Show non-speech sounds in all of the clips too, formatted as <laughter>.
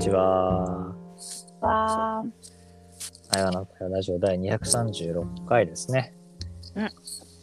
ちは。わ台湾のラジオ第236回ですね。うん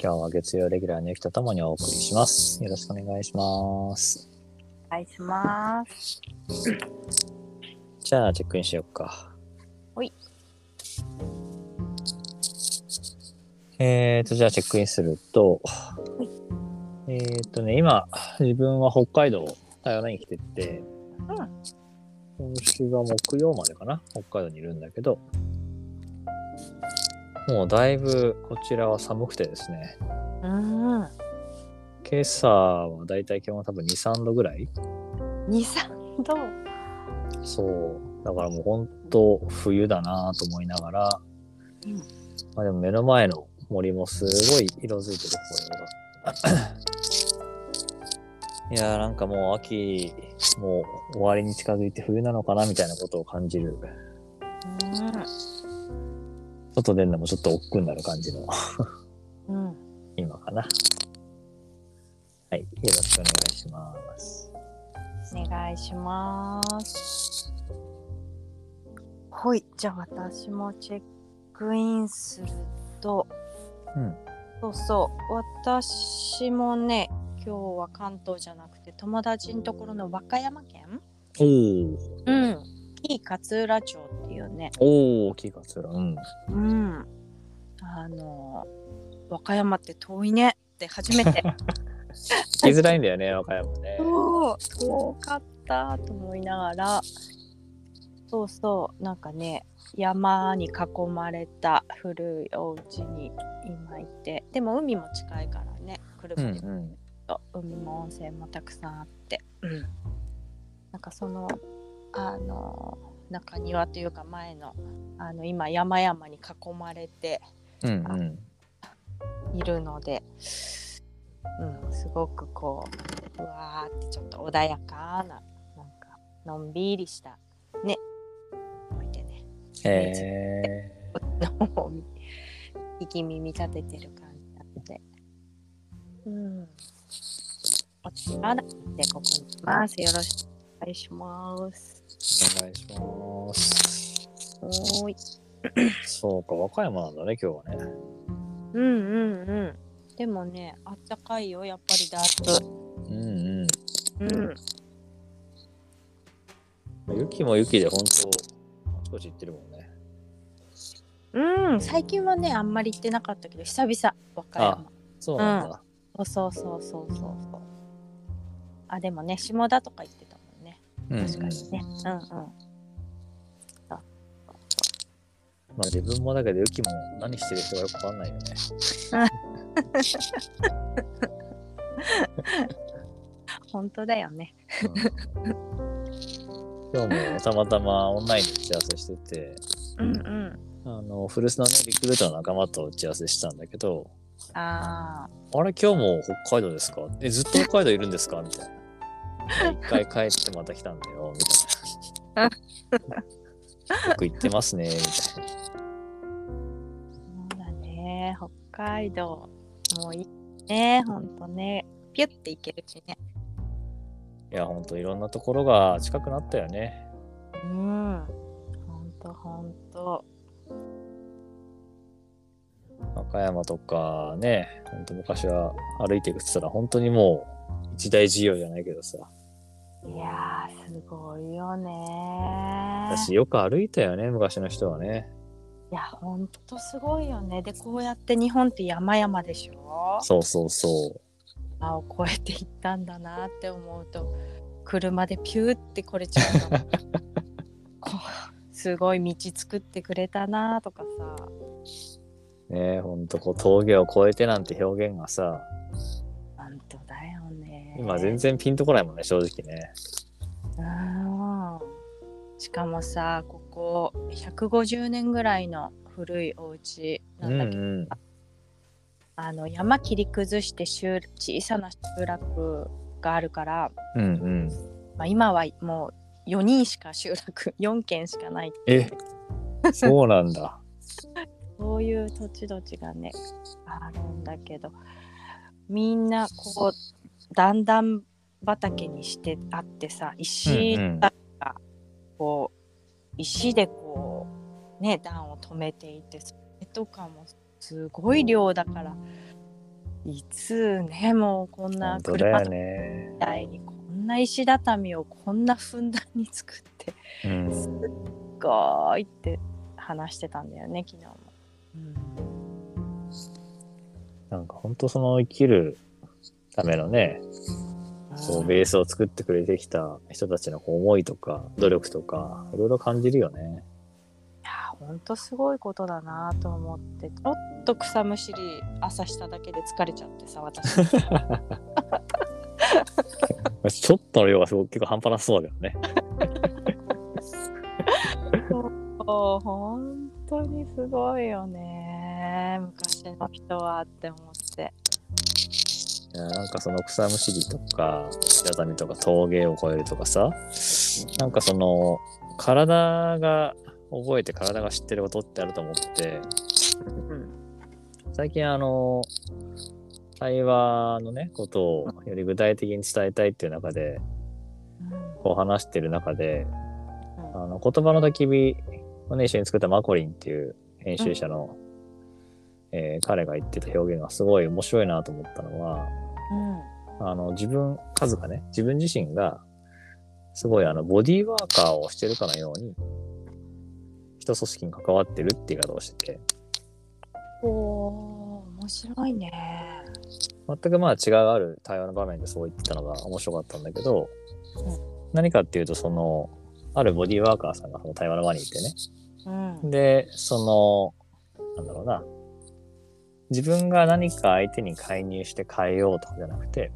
今日は月曜レギュラーのゆきとともにお送りします。よろしくお願いします。お願いします。じゃあ、チェックインしようか。ほい。えーと、じゃあチェックインすると、えーとね、今、自分は北海道、台湾に来てて、今週は木曜までかな？北海道にいるんだけど、もうだいぶこちらは寒くてですね、うん。今朝はだいたい気温は多分2、3度ぐらい二三度？そう。だからもう本当冬だなと思いながら、うんまあでも目の前の森もすごい色づいてる紅葉が。いやーなんかもう秋、もう終わりに近づいて冬なのかなみたいなことを感じる。外出るのもちょっと億劫になる感じのうん。うん。今かな。はい。よろしくお願いします。お願いします。はい。じゃあ私もチェックインすると、うん。そうそう。私もね、今日は関東じゃなくて友達のところの和歌山県？おー。うん。いい勝浦町っていうね、おー、大きいかつら。うん。うん。あの、和歌山って遠いねって初めて。<laughs> 聞きづらいんだよね、和歌山ね。そう遠かったと思いながらそうそうなんかね山に囲まれた古いお家に今いてでも海も近いからねうん車でうん。と海も温泉もたくさんあって、うん、なんかそのあの中庭というか前のあの今山々に囲まれてうんうん。いるので、うん、すごくこううわーってちょっと穏やかななんかのんびりしたね置いてね。へ聞 <laughs> き耳立ててる感じ。なのでうんおちらだってここにいますよろしくお願いしますー。お願いします。おーいそうか、和歌山なんだね、今日はね。うんうんうんでもねあったかいよやっぱり夏うんうん。うん雪も雪で本当、あちこち行ってるもんね。うん、最近はねあんまり行ってなかったけど久々和歌山そうなんだ。そうそうそうそうそうそう。あでもね下田とか行ってたもんね。うん、うん。確かにね、うん、うん。まあ自分もだけど雪も何してる人がよくわかんないよね。<laughs> 本当だよね。うん。今日もたまたまオンラインで打ち合わせしてて、うんうん。あの、古巣のね、リクルートの仲間と打ち合わせしたんだけど、ああれ今日も北海道ですか？え、ずっと北海道いるんですか？みたいな。一回帰ってまた来たんだよ、みたいな。<laughs> よく行ってますね、みたいな。ーそうだね北海道もういいねほんとねピュッて行けるしねいや、ほんといろんなところが近くなったよね。うんほんとほんと和歌山とかね、ほんと昔は歩いていくって言ったら本当にもう一大事業じゃないけどさ。いやーすごいよね私よく歩いたよね、昔の人はね。いやほんとすごいよねでこうやって日本って山々でしょ？そうそうそう。あを越えていったんだなって思うと車でピューってこれちゃうの <laughs> こうすごい道作ってくれたなとかさねえ、ほんとこう峠を越えてなんて表現がさ、本当だよね今全然ピンとこないもんね、正直ね。うんしかもさここ150年ぐらいの古いお家なうんだけど、ん。あの山切り崩して集小さな集落があるから、うんうん。まあ、今はもう4人しか集落4軒しかないえ、そうなんだ。そういう土地土地がねあるんだけどみんなこう段々畑にしてあってさ石がこう石でこうね段を止めていてそれとかもすごい量だからいつねもうこんな車みね。たいにこんな石畳をこんなふんだんに作ってうん。すっごいって話してたんだよね昨日も。なんか本当その生きるためのね、こうベースを作ってくれてきた人たちのこう思いとか努力とかいろいろ感じるよね。いやほんとすごいことだなと思ってちょっと草むしり朝しただけで疲れちゃってさ私ちょっとの量がすごく結構半端なそうだけどね。<laughs> 本当にすごいよね昔の人はって思って。いやなんかその草むしりとか石畳とか峠を越えるとかさなんかその体が覚えて体が知ってることってあると思ってうん最近あの対話のねことをより具体的に伝えたいっていう中でこう話してる中であの言葉の焚き火をね一緒に作ったマコリンっていう編集者の、えー彼が言ってた表現がすごい面白いなと思ったのはあの自分数がね自分自身がすごいあのボディーワーカーをしてるかのように人組織に関わってるっていう言い方をしてて。うん、おー面白いね。全くまあ違うある対話の場面でそう言ってたのが面白かったんだけど、何かっていうとそのあるボディーワーカーさんがその対話の場にいてね。うん。で、その、なんだろうな。自分が何か相手に介入して変えようとかじゃなくて、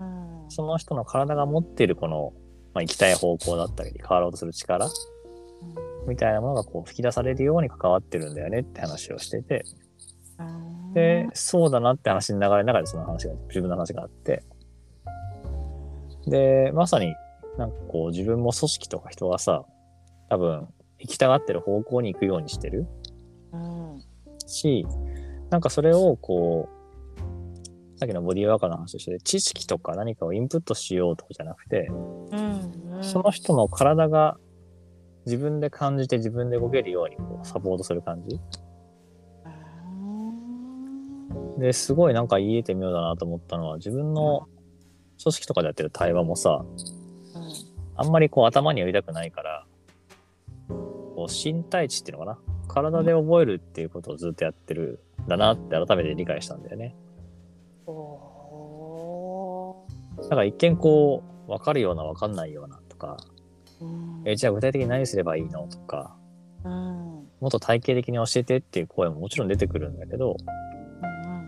うん。その人の体が持っているこの、まあ、行きたい方向だったり、変わろうとする力みたいなものがこう吹き出されるように関わってるんだよねって話をしてて、うんで、そうだなって話の流れの中でその話が、自分の話があって、で、まさになんかこう自分も組織とか人がさ、多分行きたがってる方向に行くようにしてる。うん。し、なんかそれをこう、さっきのボディーワーカーの話として、知識とか何かをインプットしようとかじゃなくて、うんうんその人の体が自分で感じて自分で動けるようにこうサポートする感じ。で、すごいなんか言えてみようだなと思ったのは、自分の組織とかでやってる対話もさ、あんまりこう頭にやりたくないから、こう身体値っていうのかな。体で覚えるっていうことをずっとやってるんだなって改めて理解したんだよね。おだから一見こう、わかるようなわかんないようなとか、ーうん。え、じゃあ具体的に何すればいいのとか、うん。もっと体系的に教えてっていう声ももちろん出てくるんだけど、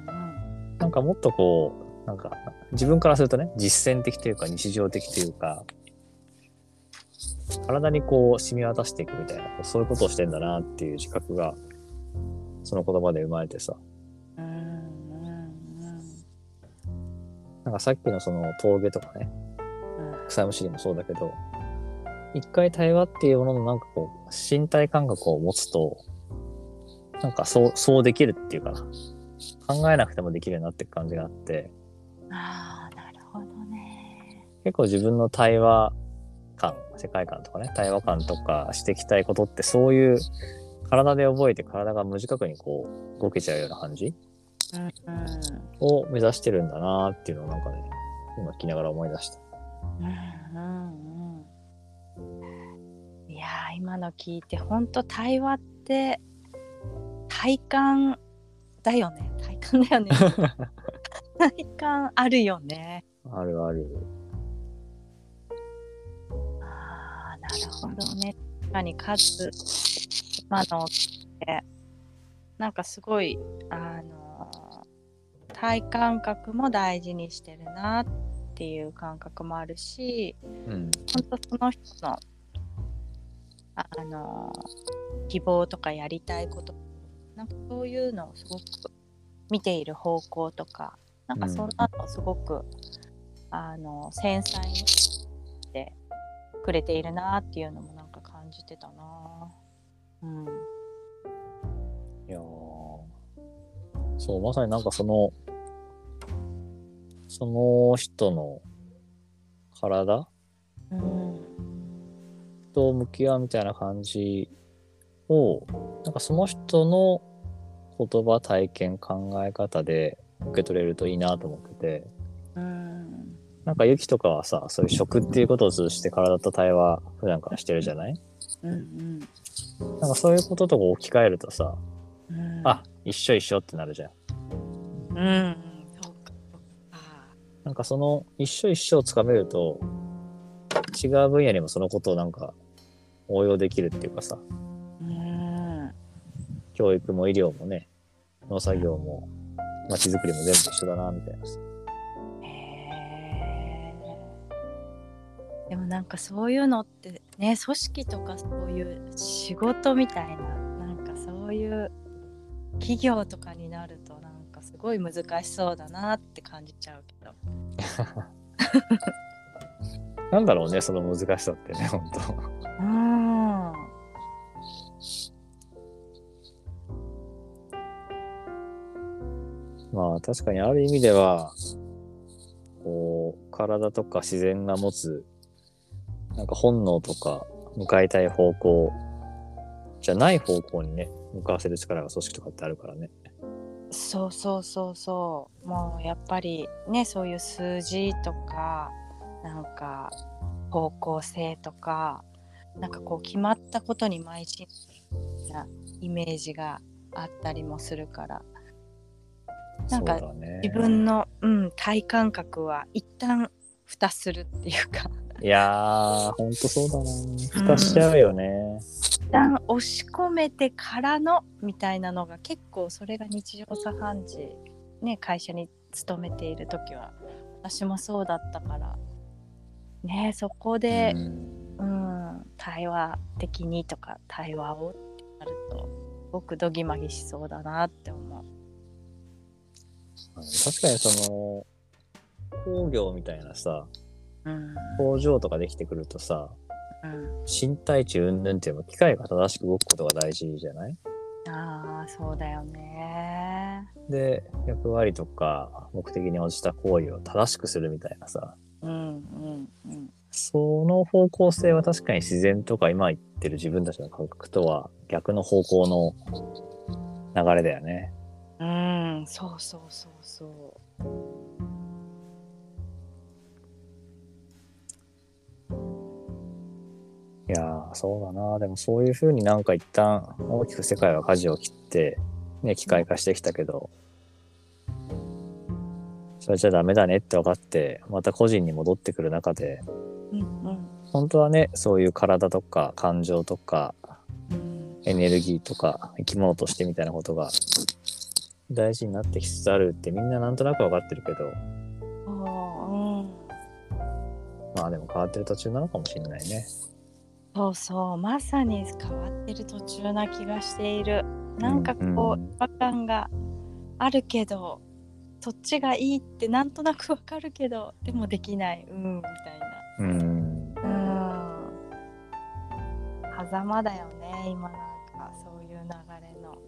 うん。なんかもっとこう、なんか自分からするとね、実践的というか日常的というか、体にこう染み渡していくみたいな、そういうことをしてんだなっていう自覚が、その言葉で生まれてさ、なんかさっきのその峠とかね、うん。草むしりもそうだけど、一回対話っていうもののなんかこう、身体感覚を持つと、なんかそう、そうできるっていうかな。考えなくてもできるようになっていく感じがあって、ああなるほどね。結構自分の対話感、世界観とかね、対話感とかしていきたいことってそういう体で覚えて体が無自覚にこう動けちゃうような感じうんを目指してるんだなっていうのをなんかね、今聞きながら思い出した。うんうんうん。いやー今の聞いて本当対話って体感だよね。体感だよね。体感あるよね。あるある。あーなるほどね。確かに数今のってなんかすごいあの体感覚も大事にしてるなっていう感覚もあるしうん。本当その人のあの希望とかやりたいことなんかそういうのをすごく見ている方向とかなんかそんなのをすごく、あの繊細にしてくれているなっていうのもなんか感じてたな。うん。いやー。そう、まさになんかその、その人の体うん。と向き合うみたいな感じを、なんかその人の言葉、体験、考え方で受け取れるといいなと思ってて、うん。なんかユキとかはさ、そういう食っていうことを通じて体と対話普段からしてるじゃない？うんなんかそういうこととか置き換えるとさ、うん。あ、一緒一緒ってなるじゃん。うんなんかその一緒一緒をつかめると、違う分野にもそのことをなんか応用できるっていうかさ、うん。教育も医療もね、農作業も街づくりも全部一緒だな、みたいなさ。でもなんかそういうのってね組織とかそういう仕事みたいななんかそういう企業とかになるとなんかすごい難しそうだなって感じちゃうけど <laughs> なんだろうね、その難しさってね、ほんと。うんまあ確かにある意味では、こう、体とか自然が持つ、なんか本能とか向かいたい方向じゃない方向にね、向かわせる力が組織とかってあるからね。そうそうそうそうもうやっぱりねそういう数字とかなんか方向性とかなんかこう決まったことに邁進なイメージがあったりもするからなんか。自分の、うん、体感覚は一旦蓋するっていうかいやー、ほんとそうだな。蓋しちゃうよね。一旦押し込めてからのみたいなのが結構それが日常茶飯事ね会社に勤めている時は私もそうだったからねそこでう、んうん対話的にとか対話をってなるとすごくドギマギしそうだなって思う。確かにその、工業みたいなさ、うん工場とかできてくるとさ、うん、身体値云々っていうのも機械が正しく動くことが大事じゃない？ああそうだよね。で、役割とか目的に応じた行為を正しくするみたいなさ、うんうんうんその方向性は確かに自然とか今言ってる自分たちの感覚とは逆の方向の流れだよね。うん、そうそうそうそう。いやー、そうだな。でもそういう風になんか一旦大きく世界は舵を切って、ね、機械化してきたけど、それじゃダメだねって分かって、また個人に戻ってくる中で、うんうん本当はね、そういう体とか感情とかうんエネルギーとか生き物としてみたいなことが大事になってきつつあるってみんななんとなく分かってるけど、うんまあでも変わってる途中なのかもしれないね。そうそうまさに変わってる途中な気がしている。なんかこう、うん。違和感があるけどそっちがいいってなんとなくわかるけどでもできないうんみたいうん。なうん。狭間だよね今なんかそういう流れの。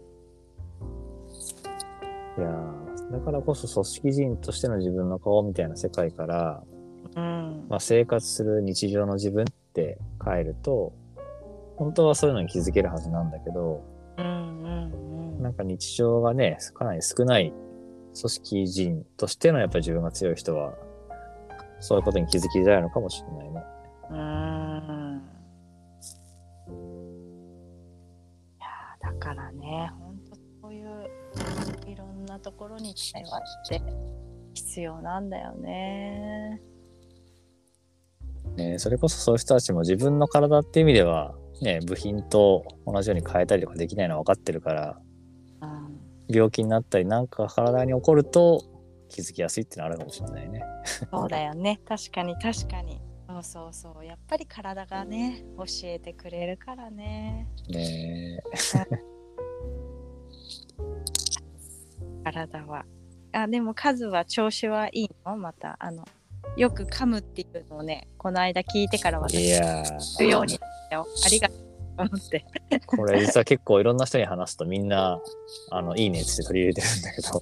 いやーだからこそ組織人としての自分の顔みたいな世界から、うん。まあ、生活する日常の自分って変えると、本当はそういうのに気づけるはずなんだけど、うんうんなんか日常がね、かなり少ない組織人としてのやっぱり自分が強い人は、そういうことに気づきづらいのかもしれないね。うんうんいやーだからね本当そういういろんなところに対話って必要なんだよね。ねそれこそそういう人たちも自分の体っていう意味では、ね、部品と同じように変えたりとかできないのは分かってるから、うん病気になったりなんか体に起こると気づきやすいってのあるかもしれないね。そうだよね。確かに確かに。そうそうそう。やっぱり体がね教えてくれるからね。ね。体は。あでも数は調子はいいの？またあのよく噛むっていうのをねこの間聞いてからい私やするようになったよ。ありがとうと思って。ー、これ実は結構いろんな人に話すとみんな、あの、いいねって取り入れてるんだけど、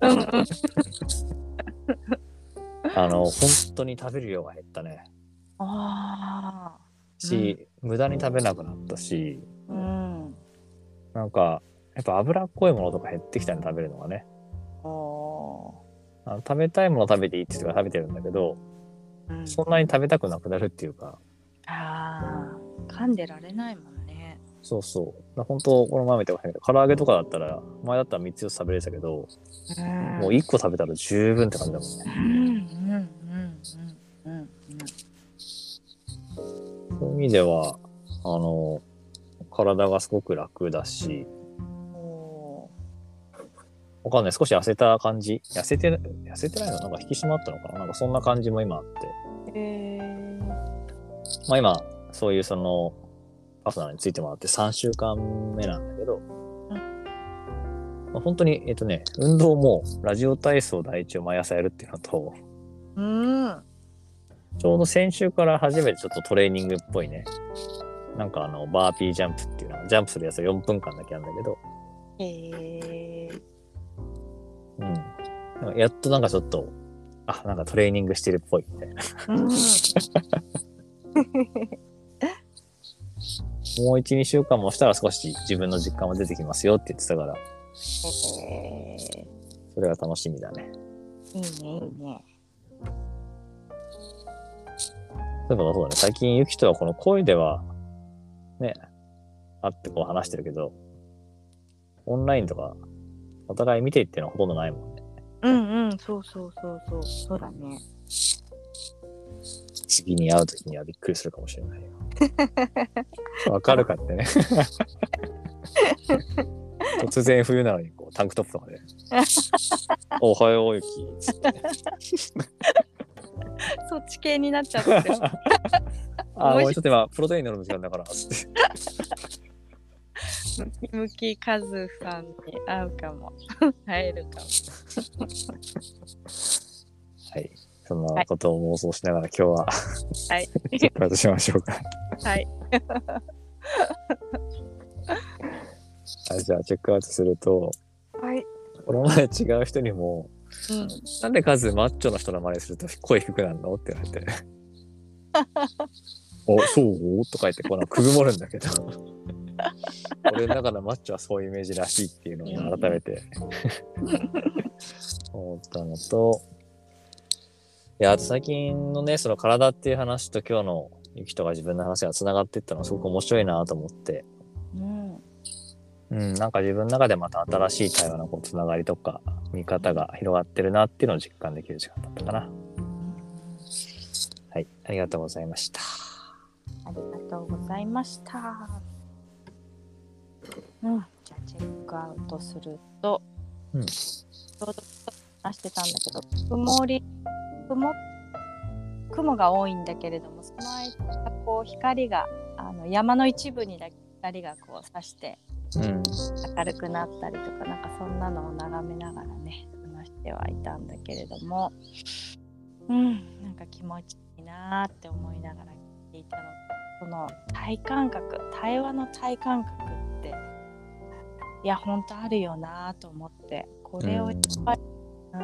あの、本当に食べる量が減ったね。ああし、無駄に食べなくなったし、うん。なんか、やっぱ脂っこいものとか減ってきたね、食べるのがね。おあの食べたいもの食べていいって言ってから食べてるんだけど、そんなに食べたくなくなるっていうか、ああ、噛んでられないもんね。そうそう。本当、この前見てましたけど、唐揚げとかだったら、前だったら3つ4つ食べれてたけど、うんもう1個食べたら十分って感じだもんね。うんうんうんうんうんそういう意味では、あの、体がすごく楽だし、わかんない。少し痩せた感じ。痩せて、痩せてないの？なんか引き締まったのかな？なんかそんな感じも今あって。ーえー、まあ今、そういうその、パーソナルについてもらって3週間目なんだけど、まあ、本当に、えっ、とね、運動もラジオ体操第一を毎朝やるっていうのと、うん。ちょうど先週から初めてちょっとトレーニングっぽいね、なんかあの、バーピージャンプっていうのジャンプするやつは4分間だけあるんだけど、えー、うん。やっとなんかちょっと、あ、なんかトレーニングしてるっぽいみたいな。うん。もう1、2週間もしたら少し自分の実感も出てきますよって言ってたから、えそれは楽しみだね。ー、いいね、いいね。そういえばそうだね、最近ユキとはこの声では、ね、会ってこう話してるけど、オンラインとか、お互い見ていってのはほとんどないもんね。うんうん、そうそうそうそう、そうだね。次に会う時にはびっくりするかもしれないよ。<laughs> わかるかってね。<laughs> 突然冬なのにこうタンクトップとかで、<laughs> おはようユキつって。そっち系になっちゃってる。あ、もうちょっと今プロテイン飲む時間だから、つって。ムキカズさんに会うかも。<laughs> 会えるかも。はい。そんなことを妄想しながら今日は、はい。<laughs> チェックアウトしましょうか。はい。<laughs> はい、じゃあチェックアウトすると、はい。この前違う人にも、うん。なんでカズマッチョの人の真似すると声低くなるの？って言われて。お、そう？とか言って、このくぐもるんだけど。俺の中のマッチョはそういうイメージらしいっていうのを改めて思ったのと、いや、あと最近のね、その体っていう話と今日のゆきとか自分の話が繋がっていったのすごく面白いなと思って、うん。うん、なんか自分の中でまた新しい対話のこうつながりとか見方が広がってるなっていうのを実感できる時間だったかな。はい、ありがとうございました。ありがとうございました。うん。じゃあチェックアウトすると、うん。ちょうど話してたんだけど、曇り、雲、雲が多いんだけれども、その間、こう光が、あの山の一部にだけ光がこう差してうん、明るくなったりとか、なんかそんなのを眺めながらね、話してはいたんだけれども、うん、なんか気持ちいいなーって思いながら聞いていたの。とその体感覚対話の体感覚いや本当あるよなーと思ってこれをやっぱり、うん、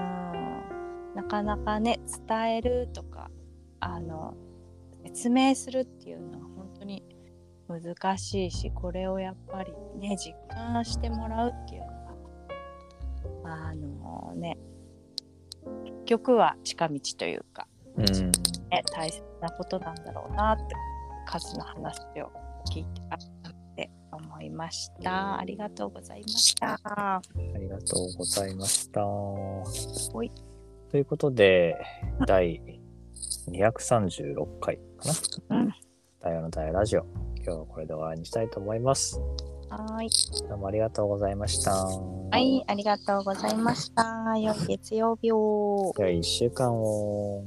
なかなかね伝えるとかあの説明するっていうのは本当に難しいしこれをやっぱりね実感してもらうっていうのがあのね結局は近道というかうん、ね、大切なことなんだろうなって数の話を聞いて改めて思いました。ありがとうございました。ありがとうございました。いということで、第236回かな。うん対話の対話ラジオ。今日はこれで終わりにしたいと思います。はーい。どうもありがとうございました。はい、ありがとうございました。良い月曜日を。では、1週間を。